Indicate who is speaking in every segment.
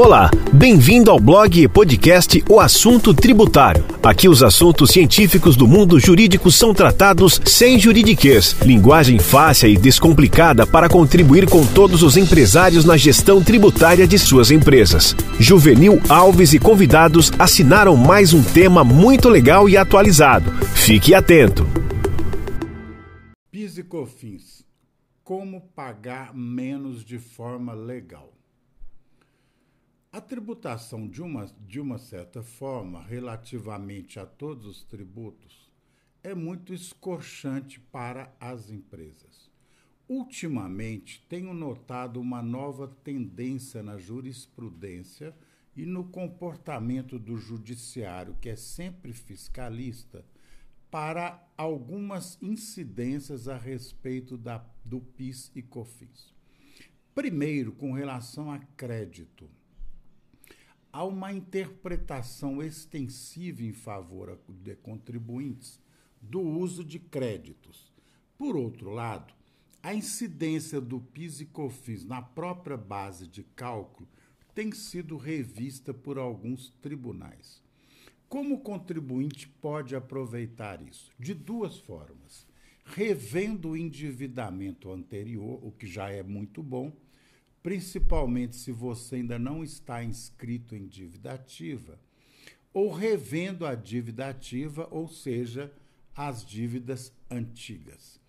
Speaker 1: Olá, bem-vindo ao blog e podcast O Assunto Tributário. Aqui os assuntos científicos do mundo jurídico são tratados sem juridiquês, linguagem fácil e descomplicada para contribuir com todos os empresários na gestão tributária de suas empresas. Juvenil Alves e convidados assinaram mais um tema muito legal e atualizado. Fique atento.
Speaker 2: PIS e COFINS. Como pagar menos de forma legal? A tributação, de uma, de uma certa forma, relativamente a todos os tributos, é muito escorchante para as empresas. Ultimamente, tenho notado uma nova tendência na jurisprudência e no comportamento do judiciário, que é sempre fiscalista, para algumas incidências a respeito da, do PIS e COFINS. Primeiro, com relação a crédito há uma interpretação extensiva em favor de contribuintes do uso de créditos. Por outro lado, a incidência do PIS e COFINS na própria base de cálculo tem sido revista por alguns tribunais. Como o contribuinte pode aproveitar isso? De duas formas. Revendo o endividamento anterior, o que já é muito bom, principalmente se você ainda não está inscrito em dívida ativa, ou revendo a dívida ativa, ou seja, as dívidas antigas.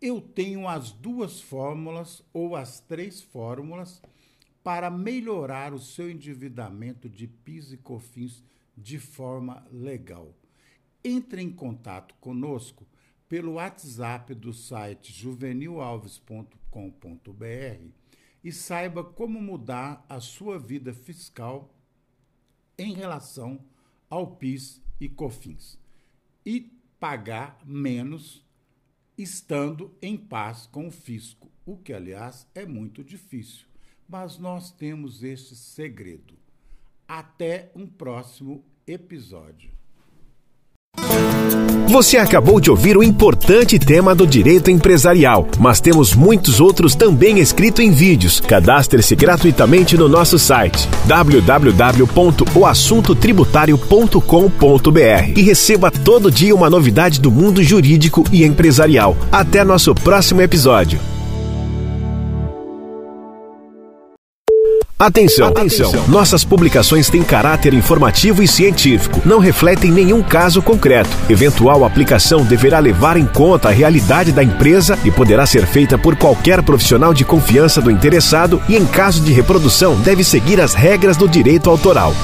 Speaker 2: Eu tenho as duas fórmulas ou as três fórmulas para melhorar o seu endividamento de PIS e COFINS de forma legal. Entre em contato conosco pelo WhatsApp do site juvenilalves.com.br e saiba como mudar a sua vida fiscal em relação ao PIS e COFINS e pagar menos estando em paz com o fisco, o que, aliás, é muito difícil. Mas nós temos este segredo. Até um próximo episódio.
Speaker 1: Você acabou de ouvir o importante tema do direito empresarial, mas temos muitos outros também escritos em vídeos. Cadastre-se gratuitamente no nosso site www.oassuntotributário.com.br e receba todo dia uma novidade do mundo jurídico e empresarial. Até nosso próximo episódio. Atenção, atenção! Nossas publicações têm caráter informativo e científico, não refletem nenhum caso concreto. Eventual aplicação deverá levar em conta a realidade da empresa e poderá ser feita por qualquer profissional de confiança do interessado e, em caso de reprodução, deve seguir as regras do direito autoral.